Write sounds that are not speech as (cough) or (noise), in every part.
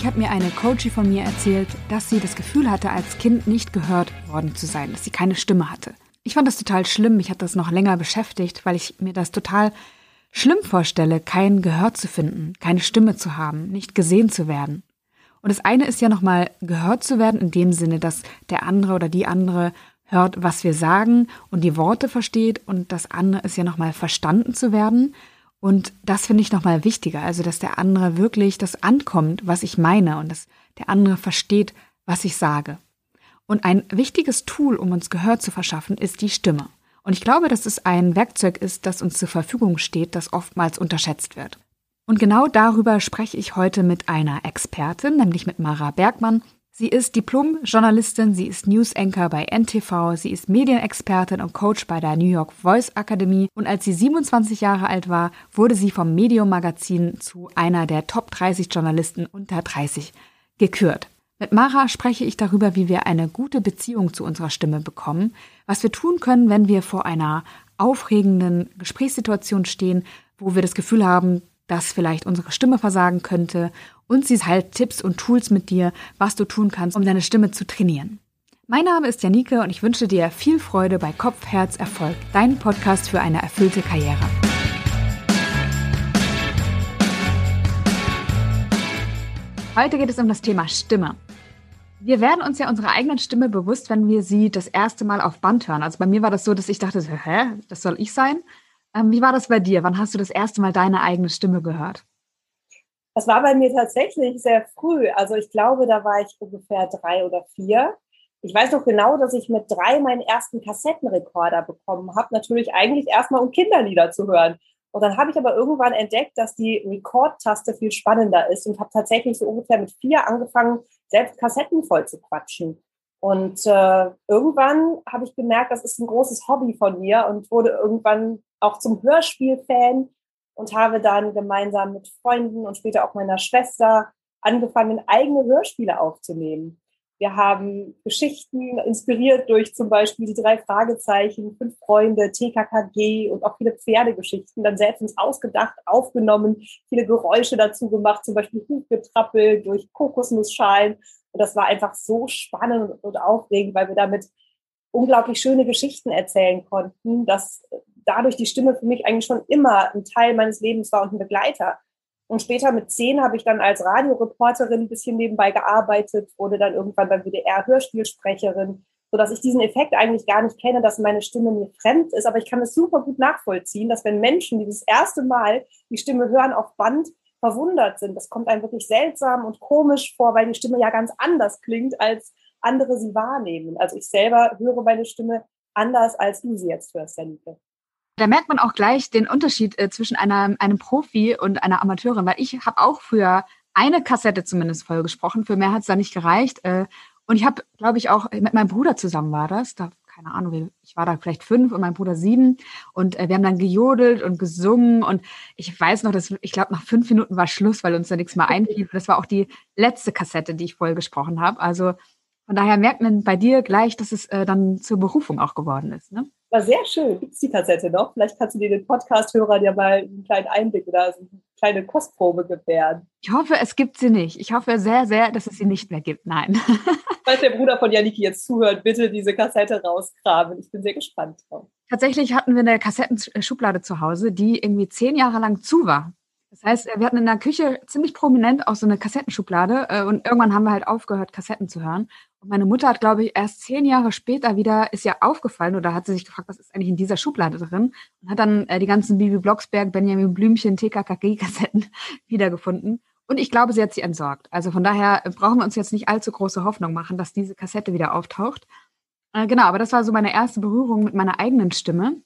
Neulich hat mir eine Coachie von mir erzählt, dass sie das Gefühl hatte, als Kind nicht gehört worden zu sein, dass sie keine Stimme hatte. Ich fand das total schlimm, mich hat das noch länger beschäftigt, weil ich mir das total schlimm vorstelle, kein Gehör zu finden, keine Stimme zu haben, nicht gesehen zu werden. Und das eine ist ja nochmal gehört zu werden in dem Sinne, dass der andere oder die andere hört, was wir sagen und die Worte versteht und das andere ist ja nochmal verstanden zu werden. Und das finde ich nochmal wichtiger, also dass der andere wirklich das ankommt, was ich meine und dass der andere versteht, was ich sage. Und ein wichtiges Tool, um uns Gehör zu verschaffen, ist die Stimme. Und ich glaube, dass es ein Werkzeug ist, das uns zur Verfügung steht, das oftmals unterschätzt wird. Und genau darüber spreche ich heute mit einer Expertin, nämlich mit Mara Bergmann. Sie ist Diplom-Journalistin, sie ist News-Anchor bei NTV, sie ist Medienexpertin und Coach bei der New York Voice Academy und als sie 27 Jahre alt war, wurde sie vom Medium Magazin zu einer der Top 30 Journalisten unter 30 gekürt. Mit Mara spreche ich darüber, wie wir eine gute Beziehung zu unserer Stimme bekommen, was wir tun können, wenn wir vor einer aufregenden Gesprächssituation stehen, wo wir das Gefühl haben, dass vielleicht unsere Stimme versagen könnte. Und sie halt Tipps und Tools mit dir, was du tun kannst, um deine Stimme zu trainieren. Mein Name ist Janike und ich wünsche dir viel Freude bei Kopf, Herz, Erfolg, dein Podcast für eine erfüllte Karriere. Heute geht es um das Thema Stimme. Wir werden uns ja unserer eigenen Stimme bewusst, wenn wir sie das erste Mal auf Band hören. Also bei mir war das so, dass ich dachte, hä, das soll ich sein? Ähm, wie war das bei dir? Wann hast du das erste Mal deine eigene Stimme gehört? Das war bei mir tatsächlich sehr früh. Also ich glaube, da war ich ungefähr drei oder vier. Ich weiß noch genau, dass ich mit drei meinen ersten Kassettenrekorder bekommen habe. Natürlich eigentlich erstmal, um Kinderlieder zu hören. Und dann habe ich aber irgendwann entdeckt, dass die Record-Taste viel spannender ist und habe tatsächlich so ungefähr mit vier angefangen, selbst Kassetten voll zu quatschen. Und äh, irgendwann habe ich gemerkt, das ist ein großes Hobby von mir und wurde irgendwann auch zum Hörspiel-Fan und habe dann gemeinsam mit Freunden und später auch meiner Schwester angefangen, eigene Hörspiele aufzunehmen. Wir haben Geschichten inspiriert durch zum Beispiel die drei Fragezeichen, fünf Freunde, TKKG und auch viele Pferdegeschichten dann selbst uns ausgedacht, aufgenommen, viele Geräusche dazu gemacht, zum Beispiel Hufgetrappel durch Kokosnussschalen. Und das war einfach so spannend und aufregend, weil wir damit unglaublich schöne Geschichten erzählen konnten, dass dadurch die Stimme für mich eigentlich schon immer ein Teil meines Lebens war und ein Begleiter. Und später mit zehn habe ich dann als Radioreporterin ein bisschen nebenbei gearbeitet, wurde dann irgendwann beim WDR Hörspielsprecherin, sodass ich diesen Effekt eigentlich gar nicht kenne, dass meine Stimme mir fremd ist. Aber ich kann es super gut nachvollziehen, dass wenn Menschen, die das erste Mal die Stimme hören auf Band, verwundert sind. Das kommt einem wirklich seltsam und komisch vor, weil die Stimme ja ganz anders klingt, als andere sie wahrnehmen. Also ich selber höre meine Stimme anders, als du sie jetzt hörst, Janike. Da merkt man auch gleich den Unterschied äh, zwischen einer, einem Profi und einer Amateurin, weil ich habe auch früher eine Kassette zumindest voll gesprochen. Für mehr hat es da nicht gereicht. Äh, und ich habe, glaube ich, auch mit meinem Bruder zusammen war das. Da, keine Ahnung, ich war da vielleicht fünf und mein Bruder sieben. Und äh, wir haben dann gejodelt und gesungen. Und ich weiß noch, dass ich glaube, nach fünf Minuten war Schluss, weil uns da nichts mehr einfiel. Das war auch die letzte Kassette, die ich voll gesprochen habe. Also von daher merkt man bei dir gleich, dass es äh, dann zur Berufung auch geworden ist. Ne? War sehr schön. Gibt es die Kassette noch? Vielleicht kannst du dir den Podcast-Hörern ja mal einen kleinen Einblick oder so eine kleine Kostprobe gewähren. Ich hoffe, es gibt sie nicht. Ich hoffe sehr, sehr, dass es sie nicht mehr gibt. Nein. (laughs) Falls der Bruder von Janiki jetzt zuhört, bitte diese Kassette rausgraben. Ich bin sehr gespannt drauf. Tatsächlich hatten wir eine Kassettenschublade zu Hause, die irgendwie zehn Jahre lang zu war. Das heißt, wir hatten in der Küche ziemlich prominent auch so eine Kassettenschublade äh, und irgendwann haben wir halt aufgehört, Kassetten zu hören. Und meine Mutter hat, glaube ich, erst zehn Jahre später wieder, ist ja aufgefallen oder hat sie sich gefragt, was ist eigentlich in dieser Schublade drin und hat dann äh, die ganzen Bibi Blocksberg, Benjamin Blümchen, TKKG-Kassetten (laughs) wiedergefunden. Und ich glaube, sie hat sie entsorgt. Also von daher brauchen wir uns jetzt nicht allzu große Hoffnung machen, dass diese Kassette wieder auftaucht. Äh, genau, aber das war so meine erste Berührung mit meiner eigenen Stimme.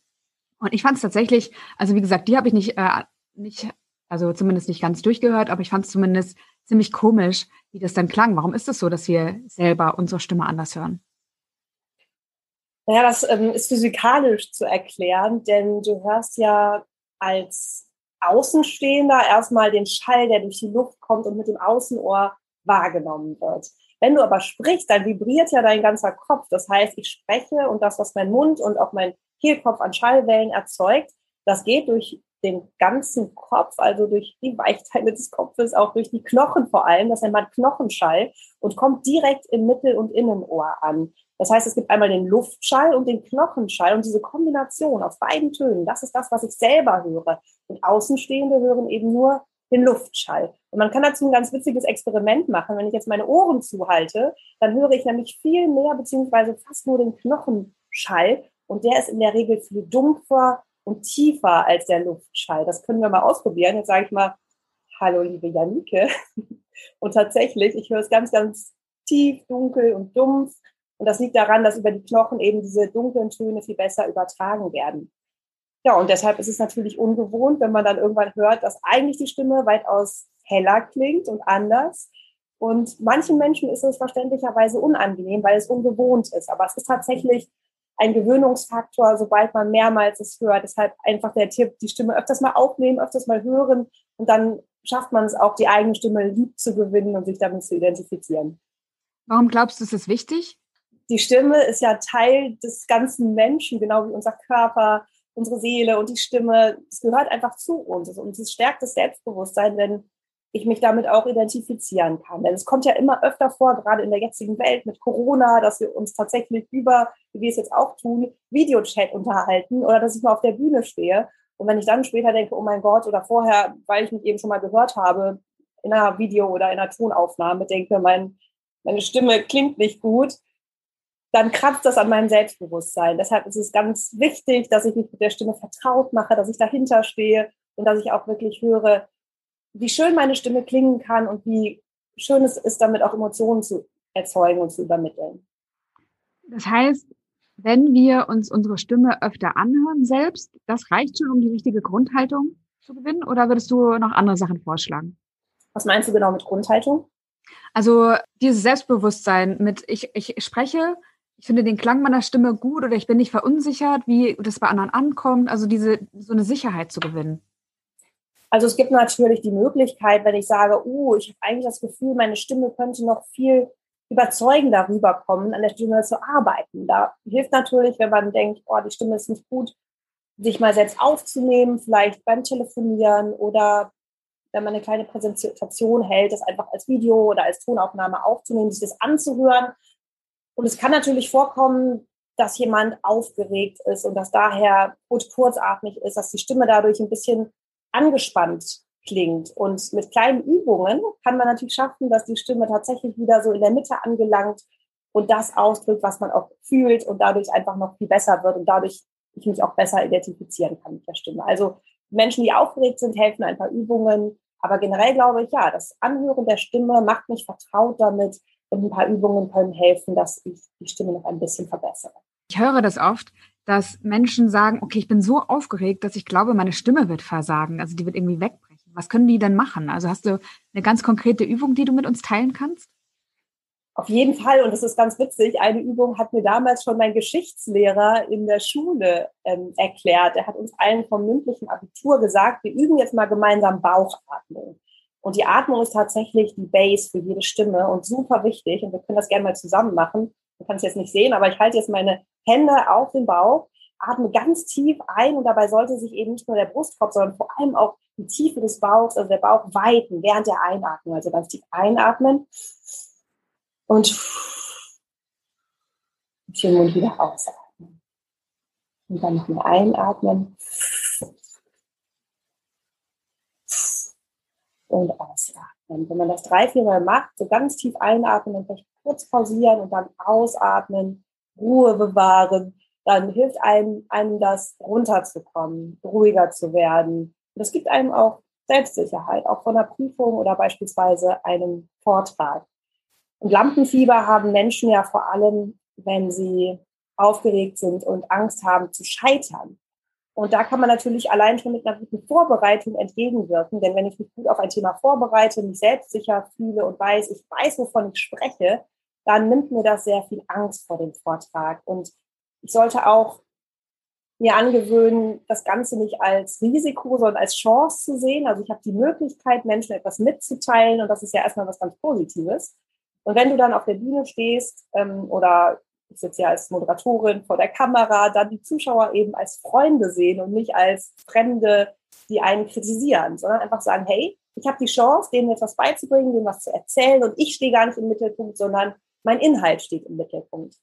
Und ich fand es tatsächlich, also wie gesagt, die habe ich nicht, äh, nicht also zumindest nicht ganz durchgehört, aber ich fand es zumindest ziemlich komisch, wie das dann klang. Warum ist es das so, dass wir selber unsere Stimme anders hören? Naja, das ähm, ist physikalisch zu erklären, denn du hörst ja als Außenstehender erstmal den Schall, der durch die Luft kommt und mit dem Außenohr wahrgenommen wird. Wenn du aber sprichst, dann vibriert ja dein ganzer Kopf. Das heißt, ich spreche und das, was mein Mund und auch mein Kehlkopf an Schallwellen erzeugt, das geht durch den ganzen Kopf, also durch die Weichteile des Kopfes, auch durch die Knochen vor allem. Das nennt man Knochenschall und kommt direkt im Mittel- und Innenohr an. Das heißt, es gibt einmal den Luftschall und den Knochenschall und diese Kombination aus beiden Tönen, das ist das, was ich selber höre. Und Außenstehende hören eben nur den Luftschall. Und man kann dazu ein ganz witziges Experiment machen. Wenn ich jetzt meine Ohren zuhalte, dann höre ich nämlich viel mehr beziehungsweise fast nur den Knochenschall. Und der ist in der Regel viel dumpfer und tiefer als der Luftschall. Das können wir mal ausprobieren. Jetzt sage ich mal, hallo liebe Janike. (laughs) Und tatsächlich, ich höre es ganz, ganz tief, dunkel und dumpf. Und das liegt daran, dass über die Knochen eben diese dunklen Töne viel besser übertragen werden. Ja, und deshalb ist es natürlich ungewohnt, wenn man dann irgendwann hört, dass eigentlich die Stimme weitaus heller klingt und anders. Und manchen Menschen ist es verständlicherweise unangenehm, weil es ungewohnt ist. Aber es ist tatsächlich ein Gewöhnungsfaktor, sobald man mehrmals es hört. Deshalb einfach der Tipp, die Stimme öfters mal aufnehmen, öfters mal hören und dann schafft man es auch, die eigene Stimme lieb zu gewinnen und sich damit zu identifizieren. Warum glaubst du, ist es wichtig? Die Stimme ist ja Teil des ganzen Menschen, genau wie unser Körper, unsere Seele und die Stimme, es gehört einfach zu uns. Und es stärkt das Selbstbewusstsein, wenn ich mich damit auch identifizieren kann. Denn es kommt ja immer öfter vor, gerade in der jetzigen Welt mit Corona, dass wir uns tatsächlich über, wie wir es jetzt auch tun, Videochat unterhalten oder dass ich mal auf der Bühne stehe. Und wenn ich dann später denke, oh mein Gott, oder vorher, weil ich mich eben schon mal gehört habe, in einer Video- oder in einer Tonaufnahme denke, mein, meine Stimme klingt nicht gut, dann kratzt das an meinem Selbstbewusstsein. Deshalb ist es ganz wichtig, dass ich mich mit der Stimme vertraut mache, dass ich dahinter stehe und dass ich auch wirklich höre, wie schön meine Stimme klingen kann und wie schön es ist, damit auch Emotionen zu erzeugen und zu übermitteln. Das heißt, wenn wir uns unsere Stimme öfter anhören selbst, das reicht schon, um die richtige Grundhaltung zu gewinnen? Oder würdest du noch andere Sachen vorschlagen? Was meinst du genau mit Grundhaltung? Also dieses Selbstbewusstsein mit, ich, ich spreche ich finde den Klang meiner Stimme gut oder ich bin nicht verunsichert, wie das bei anderen ankommt. Also diese so eine Sicherheit zu gewinnen. Also es gibt natürlich die Möglichkeit, wenn ich sage, uh, ich habe eigentlich das Gefühl, meine Stimme könnte noch viel überzeugender rüberkommen, an der Stimme zu arbeiten. Da hilft natürlich, wenn man denkt, oh, die Stimme ist nicht gut, sich mal selbst aufzunehmen, vielleicht beim Telefonieren oder wenn man eine kleine Präsentation hält, das einfach als Video oder als Tonaufnahme aufzunehmen, sich das anzuhören und es kann natürlich vorkommen, dass jemand aufgeregt ist und dass daher gut kurzatmig ist, dass die Stimme dadurch ein bisschen angespannt klingt. Und mit kleinen Übungen kann man natürlich schaffen, dass die Stimme tatsächlich wieder so in der Mitte angelangt und das ausdrückt, was man auch fühlt und dadurch einfach noch viel besser wird und dadurch ich mich auch besser identifizieren kann mit der Stimme. Also Menschen, die aufgeregt sind, helfen ein paar Übungen. Aber generell glaube ich, ja, das Anhören der Stimme macht mich vertraut damit, und ein paar Übungen können helfen, dass ich die Stimme noch ein bisschen verbessere. Ich höre das oft, dass Menschen sagen, okay, ich bin so aufgeregt, dass ich glaube, meine Stimme wird versagen. Also die wird irgendwie wegbrechen. Was können die denn machen? Also hast du eine ganz konkrete Übung, die du mit uns teilen kannst? Auf jeden Fall. Und das ist ganz witzig. Eine Übung hat mir damals schon mein Geschichtslehrer in der Schule ähm, erklärt. Er hat uns allen vom mündlichen Abitur gesagt, wir üben jetzt mal gemeinsam Bauchatmung. Und die Atmung ist tatsächlich die Base für jede Stimme und super wichtig. Und wir können das gerne mal zusammen machen. Du kannst es jetzt nicht sehen, aber ich halte jetzt meine Hände auf den Bauch, atme ganz tief ein und dabei sollte sich eben nicht nur der Brustkorb, sondern vor allem auch die Tiefe des Bauchs, also der Bauch weiten während der Einatmung. Also ganz tief einatmen und den Mund wieder ausatmen. Und dann noch mal einatmen und ausatmen. Wenn man das drei, vier Mal macht, so ganz tief einatmen und vielleicht kurz pausieren und dann ausatmen, Ruhe bewahren, dann hilft einem, einem das runterzukommen, ruhiger zu werden. Und das gibt einem auch Selbstsicherheit, auch von einer Prüfung oder beispielsweise einem Vortrag. Und Lampenfieber haben Menschen ja vor allem, wenn sie aufgeregt sind und Angst haben zu scheitern. Und da kann man natürlich allein schon mit einer guten Vorbereitung entgegenwirken. Denn wenn ich mich gut auf ein Thema vorbereite, mich selbstsicher fühle und weiß, ich weiß, wovon ich spreche, dann nimmt mir das sehr viel Angst vor dem Vortrag. Und ich sollte auch mir angewöhnen, das Ganze nicht als Risiko, sondern als Chance zu sehen. Also ich habe die Möglichkeit, Menschen etwas mitzuteilen und das ist ja erstmal was ganz Positives. Und wenn du dann auf der Bühne stehst ähm, oder ich sitze ja als Moderatorin vor der Kamera, dann die Zuschauer eben als Freunde sehen und nicht als fremde die einen kritisieren, sondern einfach sagen, hey, ich habe die Chance, denen etwas beizubringen, denen was zu erzählen und ich stehe gar nicht im Mittelpunkt, sondern mein Inhalt steht im Mittelpunkt.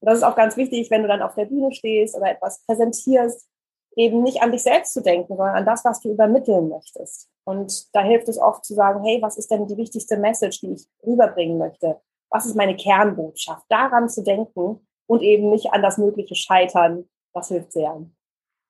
Und das ist auch ganz wichtig, wenn du dann auf der Bühne stehst oder etwas präsentierst, eben nicht an dich selbst zu denken, sondern an das, was du übermitteln möchtest. Und da hilft es oft zu sagen, hey, was ist denn die wichtigste Message, die ich rüberbringen möchte? Was ist meine Kernbotschaft? Daran zu denken und eben nicht an das mögliche Scheitern. Das hilft sehr.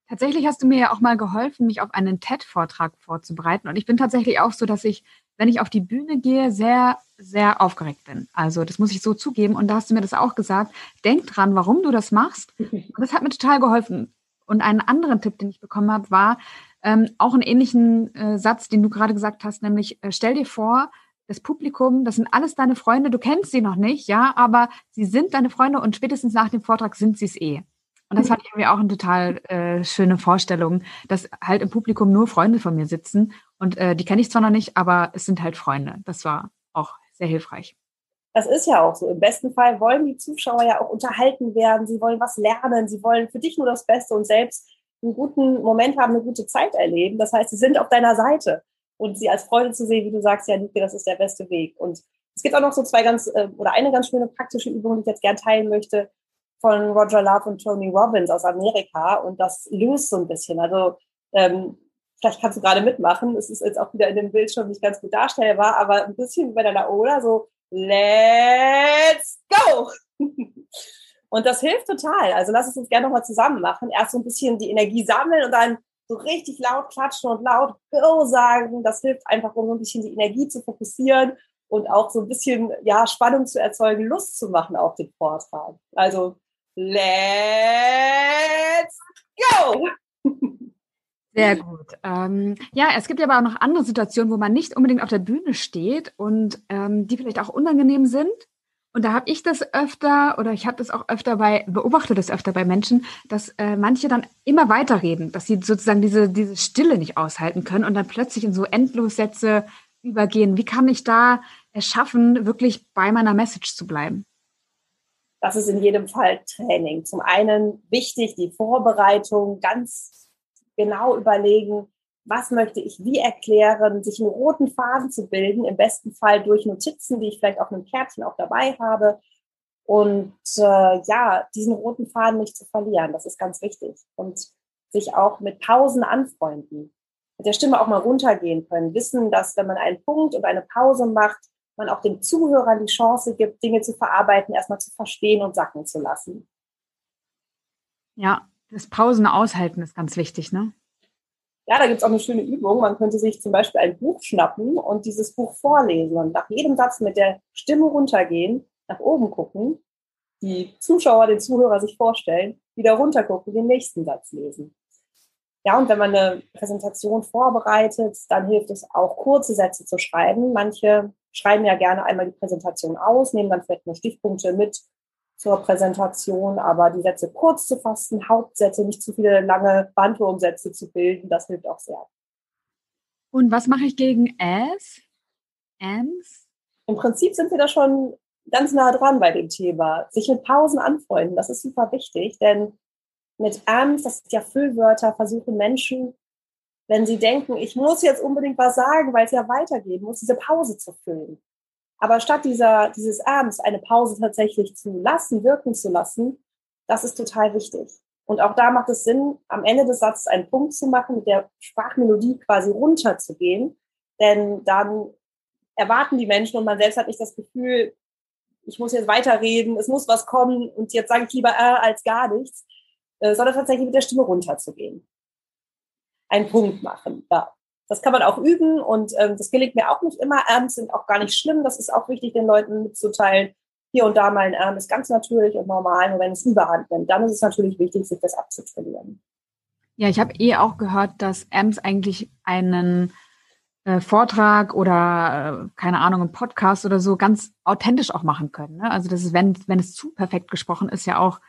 Tatsächlich hast du mir ja auch mal geholfen, mich auf einen TED-Vortrag vorzubereiten. Und ich bin tatsächlich auch so, dass ich, wenn ich auf die Bühne gehe, sehr, sehr aufgeregt bin. Also das muss ich so zugeben. Und da hast du mir das auch gesagt. Denk dran, warum du das machst. Und das hat mir total geholfen. Und einen anderen Tipp, den ich bekommen habe, war ähm, auch einen ähnlichen äh, Satz, den du gerade gesagt hast, nämlich äh, stell dir vor, das Publikum, das sind alles deine Freunde, du kennst sie noch nicht, ja, aber sie sind deine Freunde und spätestens nach dem Vortrag sind sie es eh. Und das fand ich irgendwie auch eine total äh, schöne Vorstellung, dass halt im Publikum nur Freunde von mir sitzen und äh, die kenne ich zwar noch nicht, aber es sind halt Freunde. Das war auch sehr hilfreich. Das ist ja auch so. Im besten Fall wollen die Zuschauer ja auch unterhalten werden. Sie wollen was lernen. Sie wollen für dich nur das Beste und selbst einen guten Moment haben, eine gute Zeit erleben. Das heißt, sie sind auf deiner Seite. Und sie als Freunde zu sehen, wie du sagst, ja, Nike, das ist der beste Weg. Und es gibt auch noch so zwei ganz, äh, oder eine ganz schöne praktische Übung, die ich jetzt gern teilen möchte, von Roger Love und Tony Robbins aus Amerika. Und das löst so ein bisschen. Also, ähm, vielleicht kannst du gerade mitmachen. Es ist jetzt auch wieder in dem Bild schon nicht ganz gut darstellbar, aber ein bisschen wie bei der Laola, so let's go! (laughs) Und das hilft total. Also lass es uns gerne nochmal zusammen machen. Erst so ein bisschen die Energie sammeln und dann so richtig laut klatschen und laut Go sagen. Das hilft einfach, um so ein bisschen die Energie zu fokussieren und auch so ein bisschen ja, Spannung zu erzeugen, Lust zu machen auf den Vortrag. Also let's go! Sehr gut. Ähm, ja, es gibt ja aber auch noch andere Situationen, wo man nicht unbedingt auf der Bühne steht und ähm, die vielleicht auch unangenehm sind. Und da habe ich das öfter oder ich habe das auch öfter bei, beobachte das öfter bei Menschen, dass äh, manche dann immer weiterreden, dass sie sozusagen diese, diese Stille nicht aushalten können und dann plötzlich in so Endlossätze übergehen. Wie kann ich da es schaffen, wirklich bei meiner Message zu bleiben? Das ist in jedem Fall Training. Zum einen wichtig, die Vorbereitung, ganz genau überlegen, was möchte ich wie erklären, sich einen roten Faden zu bilden, im besten Fall durch Notizen, die ich vielleicht auf einem Kärtchen auch dabei habe. Und äh, ja, diesen roten Faden nicht zu verlieren, das ist ganz wichtig. Und sich auch mit Pausen anfreunden, mit der Stimme auch mal runtergehen können, wissen, dass wenn man einen Punkt und eine Pause macht, man auch dem Zuhörer die Chance gibt, Dinge zu verarbeiten, erstmal zu verstehen und sacken zu lassen. Ja, das Pausen aushalten ist ganz wichtig, ne? Ja, da gibt es auch eine schöne Übung. Man könnte sich zum Beispiel ein Buch schnappen und dieses Buch vorlesen und nach jedem Satz mit der Stimme runtergehen, nach oben gucken, die Zuschauer, den Zuhörer sich vorstellen, wieder runtergucken, den nächsten Satz lesen. Ja, und wenn man eine Präsentation vorbereitet, dann hilft es auch, kurze Sätze zu schreiben. Manche schreiben ja gerne einmal die Präsentation aus, nehmen dann vielleicht nur Stichpunkte mit zur Präsentation, aber die Sätze kurz zu fassen, Hauptsätze, nicht zu viele lange Bandwurmsätze zu bilden, das hilft auch sehr. Und was mache ich gegen as? Ams? Im Prinzip sind wir da schon ganz nah dran bei dem Thema. Sich mit Pausen anfreunden, das ist super wichtig, denn mit Ams, das sind ja Füllwörter, versuchen Menschen, wenn sie denken, ich muss jetzt unbedingt was sagen, weil es ja weitergeht, muss diese Pause zu füllen. Aber statt dieser, dieses Abends eine Pause tatsächlich zu lassen, wirken zu lassen, das ist total wichtig. Und auch da macht es Sinn, am Ende des Satzes einen Punkt zu machen, mit der Sprachmelodie quasi runterzugehen. Denn dann erwarten die Menschen und man selbst hat nicht das Gefühl, ich muss jetzt weiterreden, es muss was kommen und jetzt sage ich lieber äh, als gar nichts, äh, sondern tatsächlich mit der Stimme runterzugehen. Einen Punkt machen, ja. Das kann man auch üben und ähm, das gelingt mir auch nicht immer. Erben sind auch gar nicht schlimm. Das ist auch wichtig, den Leuten mitzuteilen. Hier und da mal ein Erben ist ganz natürlich und normal. Nur wenn es überhand nimmt, dann ist es natürlich wichtig, sich das abzutrainieren. Ja, ich habe eh auch gehört, dass Amps eigentlich einen äh, Vortrag oder äh, keine Ahnung, einen Podcast oder so ganz authentisch auch machen können. Ne? Also das ist, wenn, wenn es zu perfekt gesprochen ist, ja auch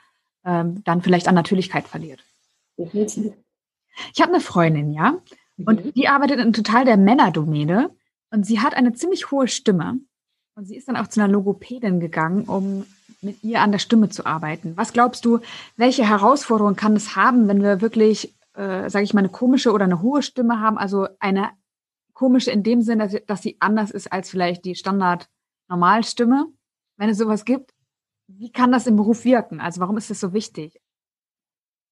ähm, dann vielleicht an Natürlichkeit verliert. Definitiv. Ich habe eine Freundin, ja, und mhm. die arbeitet in total der Männerdomäne und sie hat eine ziemlich hohe Stimme. Und sie ist dann auch zu einer Logopädin gegangen, um mit ihr an der Stimme zu arbeiten. Was glaubst du, welche Herausforderungen kann es haben, wenn wir wirklich äh, sage ich mal, eine komische oder eine hohe Stimme haben, also eine komische in dem Sinne, dass, dass sie anders ist als vielleicht die Standard-Normalstimme, wenn es sowas gibt. Wie kann das im Beruf wirken? Also warum ist das so wichtig?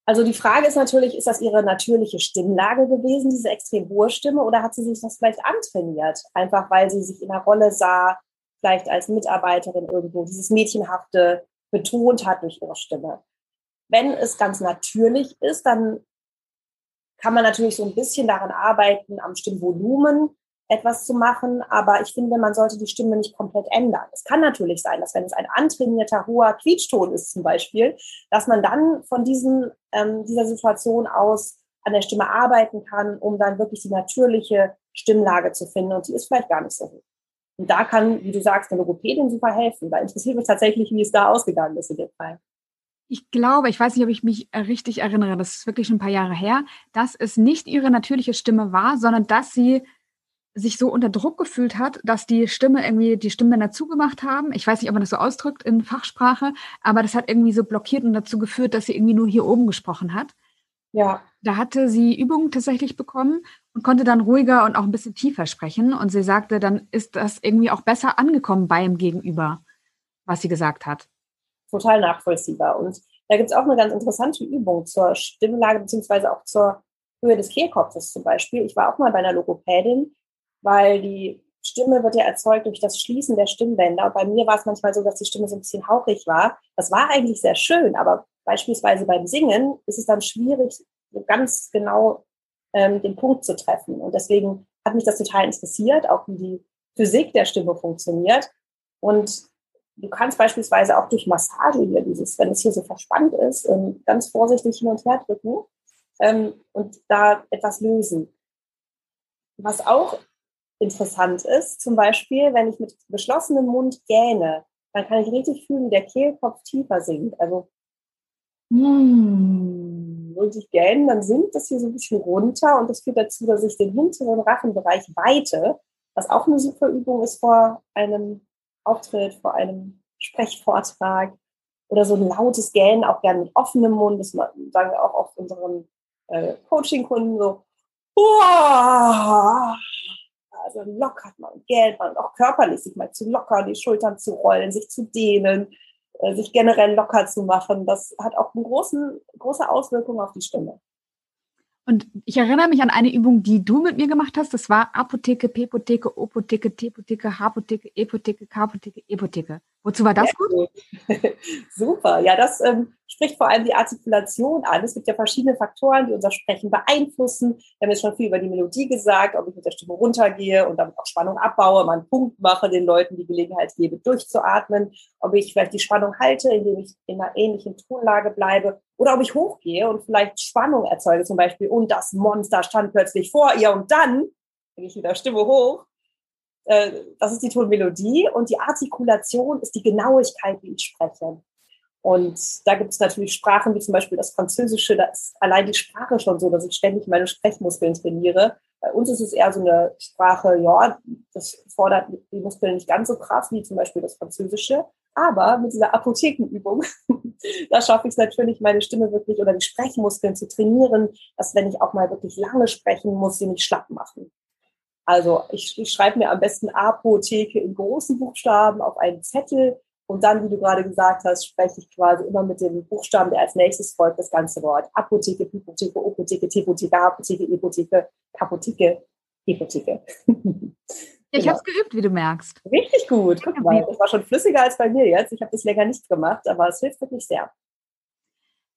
Also die Frage ist natürlich, ist das ihre natürliche Stimmlage gewesen, diese extrem hohe Stimme, oder hat sie sich das vielleicht antrainiert? Einfach weil sie sich in der Rolle sah, vielleicht als Mitarbeiterin irgendwo, dieses Mädchenhafte betont hat durch ihre Stimme. Wenn es ganz natürlich ist, dann kann man natürlich so ein bisschen daran arbeiten, am Stimmvolumen etwas zu machen, aber ich finde, man sollte die Stimme nicht komplett ändern. Es kann natürlich sein, dass wenn es ein antrainierter hoher Quietschton ist zum Beispiel, dass man dann von diesen, ähm, dieser Situation aus an der Stimme arbeiten kann, um dann wirklich die natürliche Stimmlage zu finden und die ist vielleicht gar nicht so hoch. Und da kann, wie du sagst, eine Logopädin super helfen. Da interessiert mich tatsächlich, wie es da ausgegangen ist in dem Fall. Ich glaube, ich weiß nicht, ob ich mich richtig erinnere, das ist wirklich schon ein paar Jahre her, dass es nicht ihre natürliche Stimme war, sondern dass sie sich so unter Druck gefühlt hat, dass die Stimme irgendwie die Stimmbänder zugemacht haben. Ich weiß nicht, ob man das so ausdrückt in Fachsprache, aber das hat irgendwie so blockiert und dazu geführt, dass sie irgendwie nur hier oben gesprochen hat. Ja. Da hatte sie Übungen tatsächlich bekommen und konnte dann ruhiger und auch ein bisschen tiefer sprechen. Und sie sagte, dann ist das irgendwie auch besser angekommen beim Gegenüber, was sie gesagt hat. Total nachvollziehbar. Und da gibt es auch eine ganz interessante Übung zur Stimmlage beziehungsweise auch zur Höhe des Kehlkopfes zum Beispiel. Ich war auch mal bei einer Logopädin, weil die Stimme wird ja erzeugt durch das Schließen der Stimmbänder. Bei mir war es manchmal so, dass die Stimme so ein bisschen hauchig war. Das war eigentlich sehr schön, aber beispielsweise beim Singen ist es dann schwierig, so ganz genau ähm, den Punkt zu treffen. Und deswegen hat mich das total interessiert, auch wie die Physik der Stimme funktioniert. Und du kannst beispielsweise auch durch Massage hier dieses, wenn es hier so verspannt ist, ähm, ganz vorsichtig hin und her drücken ähm, und da etwas lösen. Was auch interessant ist. Zum Beispiel, wenn ich mit geschlossenem Mund gähne, dann kann ich richtig fühlen, wie der Kehlkopf tiefer sinkt. Also, mm, und ich gähne, dann sinkt das hier so ein bisschen runter und das führt dazu, dass ich den hinteren Rachenbereich weite, was auch eine super Übung ist vor einem Auftritt, vor einem Sprechvortrag oder so ein lautes Gähnen, auch gerne mit offenem Mund. Das sagen wir auch oft unseren äh, Coaching-Kunden so. Uah! Also lockert man, gähnt man, auch körperlich sich mal zu lockern, die Schultern zu rollen, sich zu dehnen, äh, sich generell locker zu machen. Das hat auch eine großen, große Auswirkung auf die Stimme. Und ich erinnere mich an eine Übung, die du mit mir gemacht hast. Das war Apotheke, P-Potheke, O-Potheke, T-Potheke, H-Potheke, E-Potheke, K-Potheke, E-Potheke. Wozu war das gut? (laughs) Super. Ja, das ähm, spricht vor allem die Artikulation an. Es gibt ja verschiedene Faktoren, die unser Sprechen beeinflussen. Wir haben jetzt schon viel über die Melodie gesagt, ob ich mit der Stimme runtergehe und damit auch Spannung abbaue, mal einen Punkt mache, den Leuten die Gelegenheit gebe, durchzuatmen, ob ich vielleicht die Spannung halte, indem ich in einer ähnlichen Tonlage bleibe oder ob ich hochgehe und vielleicht Spannung erzeuge, zum Beispiel, und das Monster stand plötzlich vor ihr und dann gehe ich wieder Stimme hoch äh, das ist die Tonmelodie und die Artikulation ist die Genauigkeit, wie ich spreche. Und da gibt es natürlich Sprachen wie zum Beispiel das Französische, da ist allein die Sprache schon so, dass ich ständig meine Sprechmuskeln trainiere. Bei uns ist es eher so eine Sprache, ja, das fordert die Muskeln nicht ganz so krass wie zum Beispiel das Französische. Aber mit dieser Apothekenübung, (laughs) da schaffe ich es natürlich, meine Stimme wirklich oder die Sprechmuskeln zu trainieren, dass wenn ich auch mal wirklich lange sprechen muss, sie nicht schlapp machen. Also ich, ich schreibe mir am besten Apotheke in großen Buchstaben auf einen Zettel und dann, wie du gerade gesagt hast, spreche ich quasi immer mit dem Buchstaben, der als nächstes folgt, das ganze Wort. Apotheke, Pipotheke, Opotheke, Tepotheke, Apotheke, Epotheke, Kapotheke, Epotheke. (laughs) Ich genau. habe es geübt, wie du merkst. Richtig gut. Guck mal, das war schon flüssiger als bei mir jetzt. Ich habe das länger nicht gemacht, aber es hilft wirklich sehr.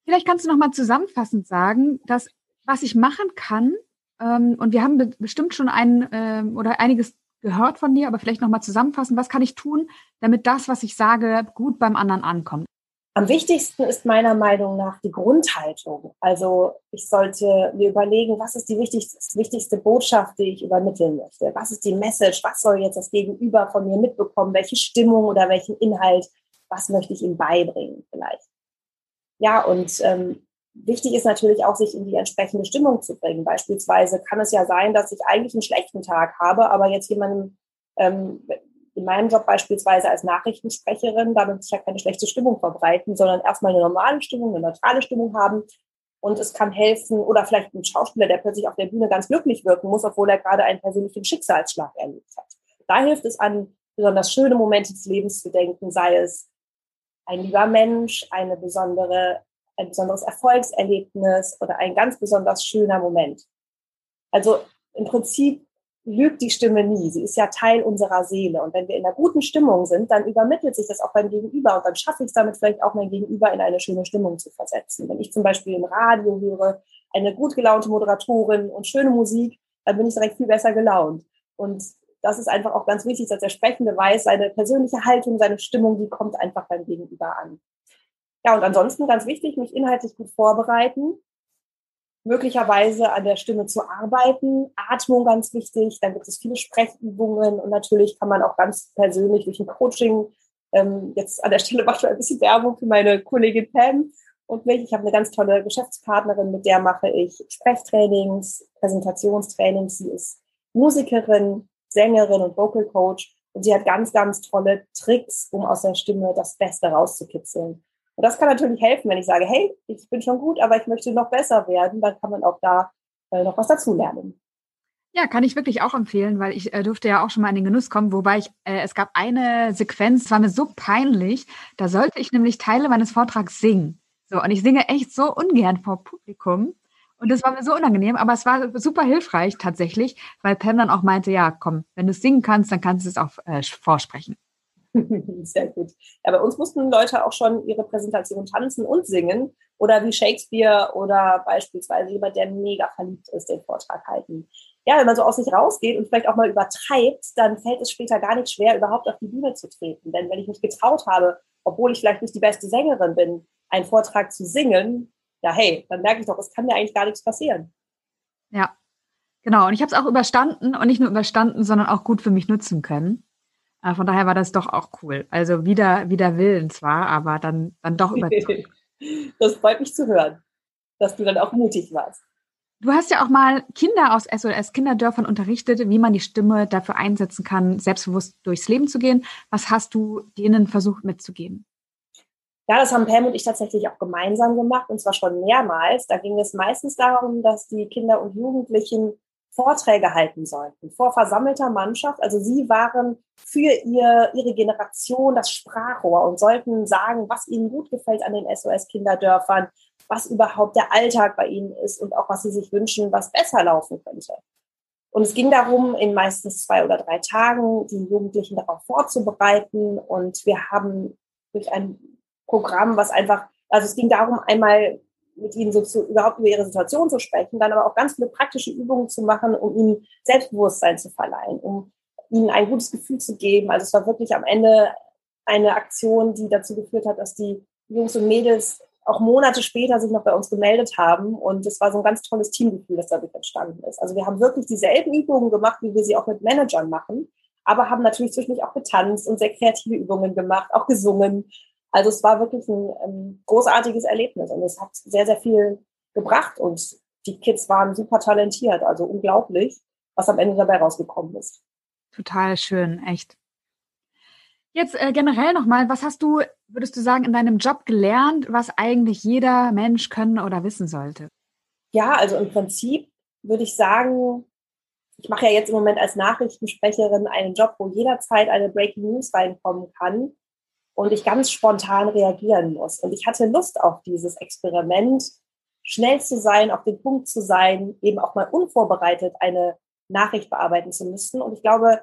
Vielleicht kannst du noch mal zusammenfassend sagen, dass was ich machen kann, ähm, und wir haben be bestimmt schon ein ähm, oder einiges gehört von dir, aber vielleicht nochmal zusammenfassen, was kann ich tun, damit das, was ich sage, gut beim anderen ankommt? Am wichtigsten ist meiner Meinung nach die Grundhaltung. Also ich sollte mir überlegen, was ist die wichtigste, wichtigste Botschaft, die ich übermitteln möchte? Was ist die Message? Was soll jetzt das Gegenüber von mir mitbekommen? Welche Stimmung oder welchen Inhalt? Was möchte ich ihm beibringen vielleicht? Ja, und ähm, Wichtig ist natürlich auch, sich in die entsprechende Stimmung zu bringen. Beispielsweise kann es ja sein, dass ich eigentlich einen schlechten Tag habe, aber jetzt jemandem ähm, in meinem Job beispielsweise als Nachrichtensprecherin, damit ich ja keine schlechte Stimmung verbreiten, sondern erstmal eine normale Stimmung, eine neutrale Stimmung haben. Und es kann helfen, oder vielleicht ein Schauspieler, der plötzlich auf der Bühne ganz glücklich wirken muss, obwohl er gerade einen persönlichen Schicksalsschlag erlebt hat. Da hilft es an besonders schöne Momente des Lebens zu denken, sei es ein lieber Mensch, eine besondere, ein besonderes Erfolgserlebnis oder ein ganz besonders schöner Moment. Also im Prinzip lügt die Stimme nie. Sie ist ja Teil unserer Seele. Und wenn wir in einer guten Stimmung sind, dann übermittelt sich das auch beim Gegenüber. Und dann schaffe ich es damit vielleicht auch mein Gegenüber in eine schöne Stimmung zu versetzen. Wenn ich zum Beispiel im Radio höre, eine gut gelaunte Moderatorin und schöne Musik, dann bin ich direkt viel besser gelaunt. Und das ist einfach auch ganz wichtig, dass der Sprechende weiß, seine persönliche Haltung, seine Stimmung, die kommt einfach beim Gegenüber an. Ja, und ansonsten ganz wichtig, mich inhaltlich gut vorbereiten möglicherweise an der Stimme zu arbeiten. Atmung ganz wichtig. Dann gibt es viele Sprechübungen und natürlich kann man auch ganz persönlich durch ein Coaching, ähm, jetzt an der Stelle (laughs) mache ich ein bisschen Werbung für meine Kollegin Pam und mich. Ich habe eine ganz tolle Geschäftspartnerin, mit der mache ich Sprechtrainings, Präsentationstrainings. Sie ist Musikerin, Sängerin und Vocal Coach und sie hat ganz, ganz tolle Tricks, um aus der Stimme das Beste rauszukitzeln. Und das kann natürlich helfen, wenn ich sage, hey, ich bin schon gut, aber ich möchte noch besser werden, dann kann man auch da äh, noch was dazulernen. Ja, kann ich wirklich auch empfehlen, weil ich äh, durfte ja auch schon mal in den Genuss kommen, wobei ich, äh, es gab eine Sequenz, es war mir so peinlich, da sollte ich nämlich Teile meines Vortrags singen. So, und ich singe echt so ungern vor Publikum. Und das war mir so unangenehm, aber es war super hilfreich tatsächlich, weil Pam dann auch meinte, ja, komm, wenn du es singen kannst, dann kannst du es auch äh, vorsprechen. (laughs) Sehr gut. Ja, bei uns mussten Leute auch schon ihre Präsentation tanzen und singen oder wie Shakespeare oder beispielsweise jemand, der mega verliebt ist, den Vortrag halten. Ja, wenn man so aus sich rausgeht und vielleicht auch mal übertreibt, dann fällt es später gar nicht schwer, überhaupt auf die Bühne zu treten. Denn wenn ich mich getraut habe, obwohl ich vielleicht nicht die beste Sängerin bin, einen Vortrag zu singen, ja, hey, dann merke ich doch, es kann mir eigentlich gar nichts passieren. Ja, genau. Und ich habe es auch überstanden und nicht nur überstanden, sondern auch gut für mich nutzen können. Äh, von daher war das doch auch cool. Also wieder, wieder Willen zwar, aber dann, dann doch (laughs) überzeugt. das freut mich zu hören, dass du dann auch mutig warst. Du hast ja auch mal Kinder aus SOS Kinderdörfern unterrichtet, wie man die Stimme dafür einsetzen kann, selbstbewusst durchs Leben zu gehen. Was hast du denen versucht mitzugeben? Ja, das haben Pam und ich tatsächlich auch gemeinsam gemacht und zwar schon mehrmals. Da ging es meistens darum, dass die Kinder und Jugendlichen Vorträge halten sollten vor versammelter Mannschaft. Also sie waren für ihr, ihre Generation das Sprachrohr und sollten sagen, was ihnen gut gefällt an den SOS-Kinderdörfern, was überhaupt der Alltag bei ihnen ist und auch was sie sich wünschen, was besser laufen könnte. Und es ging darum, in meistens zwei oder drei Tagen die Jugendlichen darauf vorzubereiten. Und wir haben durch ein Programm, was einfach, also es ging darum, einmal mit ihnen so zu, überhaupt über ihre Situation zu sprechen, dann aber auch ganz viele praktische Übungen zu machen, um ihnen Selbstbewusstsein zu verleihen, um ihnen ein gutes Gefühl zu geben. Also es war wirklich am Ende eine Aktion, die dazu geführt hat, dass die Jungs und Mädels auch Monate später sich noch bei uns gemeldet haben. Und es war so ein ganz tolles Teamgefühl, das dadurch entstanden ist. Also wir haben wirklich dieselben Übungen gemacht, wie wir sie auch mit Managern machen, aber haben natürlich zwischendurch auch getanzt und sehr kreative Übungen gemacht, auch gesungen. Also es war wirklich ein ähm, großartiges Erlebnis und es hat sehr, sehr viel gebracht und die Kids waren super talentiert, also unglaublich, was am Ende dabei rausgekommen ist. Total schön, echt. Jetzt äh, generell nochmal, was hast du, würdest du sagen, in deinem Job gelernt, was eigentlich jeder Mensch können oder wissen sollte? Ja, also im Prinzip würde ich sagen, ich mache ja jetzt im Moment als Nachrichtensprecherin einen Job, wo jederzeit eine Breaking News reinkommen kann und ich ganz spontan reagieren muss. Und ich hatte Lust auf dieses Experiment, schnell zu sein, auf den Punkt zu sein, eben auch mal unvorbereitet eine Nachricht bearbeiten zu müssen. Und ich glaube,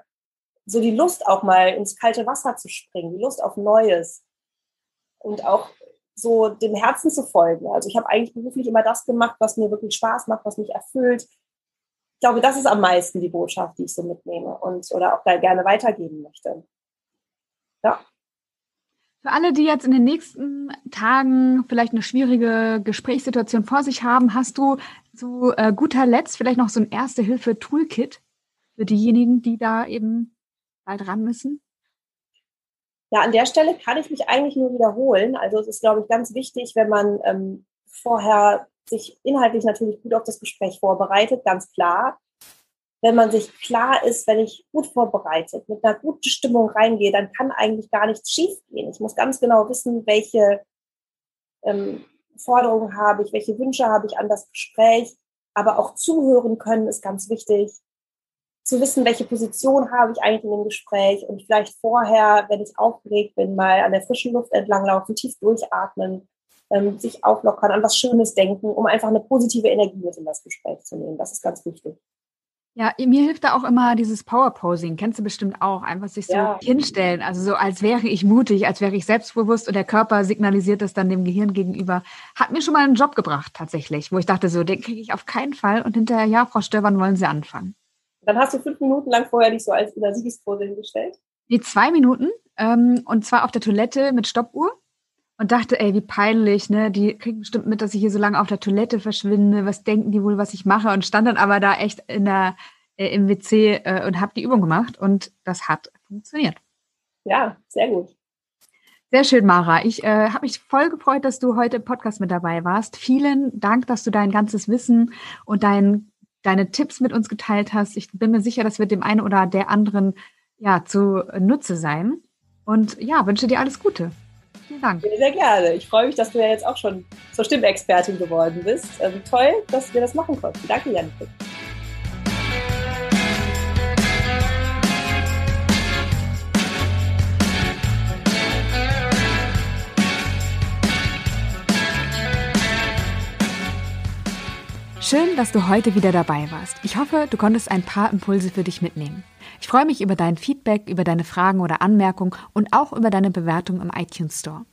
so die Lust auch mal ins kalte Wasser zu springen, die Lust auf Neues und auch so dem Herzen zu folgen. Also ich habe eigentlich beruflich immer das gemacht, was mir wirklich Spaß macht, was mich erfüllt. Ich glaube, das ist am meisten die Botschaft, die ich so mitnehme und oder auch da gerne weitergeben möchte. Ja. Für alle, die jetzt in den nächsten Tagen vielleicht eine schwierige Gesprächssituation vor sich haben, hast du zu äh, guter Letzt vielleicht noch so ein Erste-Hilfe-Toolkit für diejenigen, die da eben bald ran müssen? Ja, an der Stelle kann ich mich eigentlich nur wiederholen. Also es ist, glaube ich, ganz wichtig, wenn man ähm, vorher sich inhaltlich natürlich gut auf das Gespräch vorbereitet, ganz klar wenn man sich klar ist, wenn ich gut vorbereitet, mit einer guten Stimmung reingehe, dann kann eigentlich gar nichts schief gehen. Ich muss ganz genau wissen, welche, ähm, Forderungen habe ich, welche Wünsche habe ich an das Gespräch, aber auch zuhören können ist ganz wichtig. Zu wissen, welche Position habe ich eigentlich in dem Gespräch und vielleicht vorher, wenn ich aufgeregt bin, mal an der frischen Luft entlanglaufen, tief durchatmen, ähm, sich auflockern, an was Schönes denken, um einfach eine positive Energie mit in das Gespräch zu nehmen. Das ist ganz wichtig. Ja, mir hilft da auch immer dieses Power-Posing. Kennst du bestimmt auch. Einfach sich so ja. hinstellen. Also so, als wäre ich mutig, als wäre ich selbstbewusst und der Körper signalisiert das dann dem Gehirn gegenüber. Hat mir schon mal einen Job gebracht, tatsächlich, wo ich dachte, so, den kriege ich auf keinen Fall. Und hinterher, ja, Frau Stör, wann wollen Sie anfangen? Dann hast du fünf Minuten lang vorher dich so als in der Siegespose hingestellt? Nee, zwei Minuten. Ähm, und zwar auf der Toilette mit Stoppuhr und dachte, ey, wie peinlich, ne? Die kriegen bestimmt mit, dass ich hier so lange auf der Toilette verschwinde. Was denken die wohl, was ich mache? Und stand dann aber da echt in der, äh, im WC äh, und habe die Übung gemacht und das hat funktioniert. Ja, sehr gut. Sehr schön, Mara. Ich äh, habe mich voll gefreut, dass du heute im Podcast mit dabei warst. Vielen Dank, dass du dein ganzes Wissen und dein, deine Tipps mit uns geteilt hast. Ich bin mir sicher, das wird dem einen oder der anderen ja zu Nutze sein. Und ja, wünsche dir alles Gute. Vielen Dank. Sehr, sehr gerne. Ich freue mich, dass du ja jetzt auch schon zur Stimmexpertin geworden bist. Ähm, toll, dass wir das machen konnten. Danke, Janik. Schön, dass du heute wieder dabei warst. Ich hoffe, du konntest ein paar Impulse für dich mitnehmen. Ich freue mich über dein Feedback, über deine Fragen oder Anmerkungen und auch über deine Bewertung im iTunes Store.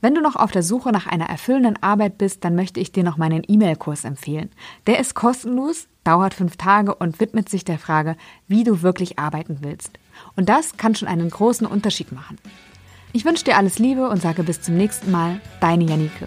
Wenn du noch auf der Suche nach einer erfüllenden Arbeit bist, dann möchte ich dir noch meinen E-Mail-Kurs empfehlen. Der ist kostenlos, dauert fünf Tage und widmet sich der Frage, wie du wirklich arbeiten willst. Und das kann schon einen großen Unterschied machen. Ich wünsche dir alles Liebe und sage bis zum nächsten Mal, deine Janike.